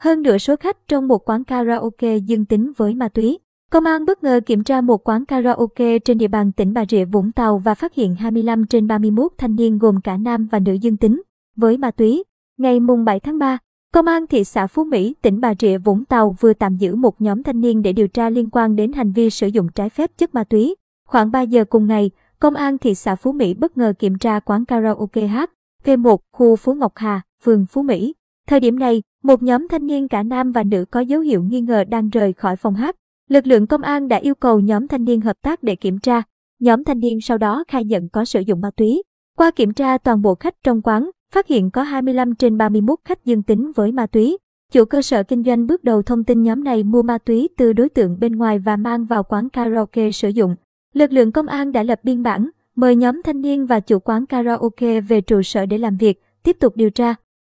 hơn nửa số khách trong một quán karaoke dương tính với ma túy. Công an bất ngờ kiểm tra một quán karaoke trên địa bàn tỉnh Bà Rịa Vũng Tàu và phát hiện 25 trên 31 thanh niên gồm cả nam và nữ dương tính với ma túy. Ngày mùng 7 tháng 3, Công an thị xã Phú Mỹ, tỉnh Bà Rịa Vũng Tàu vừa tạm giữ một nhóm thanh niên để điều tra liên quan đến hành vi sử dụng trái phép chất ma túy. Khoảng 3 giờ cùng ngày, Công an thị xã Phú Mỹ bất ngờ kiểm tra quán karaoke H, V1, khu Phú Ngọc Hà, phường Phú Mỹ. Thời điểm này, một nhóm thanh niên cả nam và nữ có dấu hiệu nghi ngờ đang rời khỏi phòng hát. Lực lượng công an đã yêu cầu nhóm thanh niên hợp tác để kiểm tra. Nhóm thanh niên sau đó khai nhận có sử dụng ma túy. Qua kiểm tra toàn bộ khách trong quán, phát hiện có 25 trên 31 khách dương tính với ma túy. Chủ cơ sở kinh doanh bước đầu thông tin nhóm này mua ma túy từ đối tượng bên ngoài và mang vào quán karaoke sử dụng. Lực lượng công an đã lập biên bản, mời nhóm thanh niên và chủ quán karaoke về trụ sở để làm việc, tiếp tục điều tra.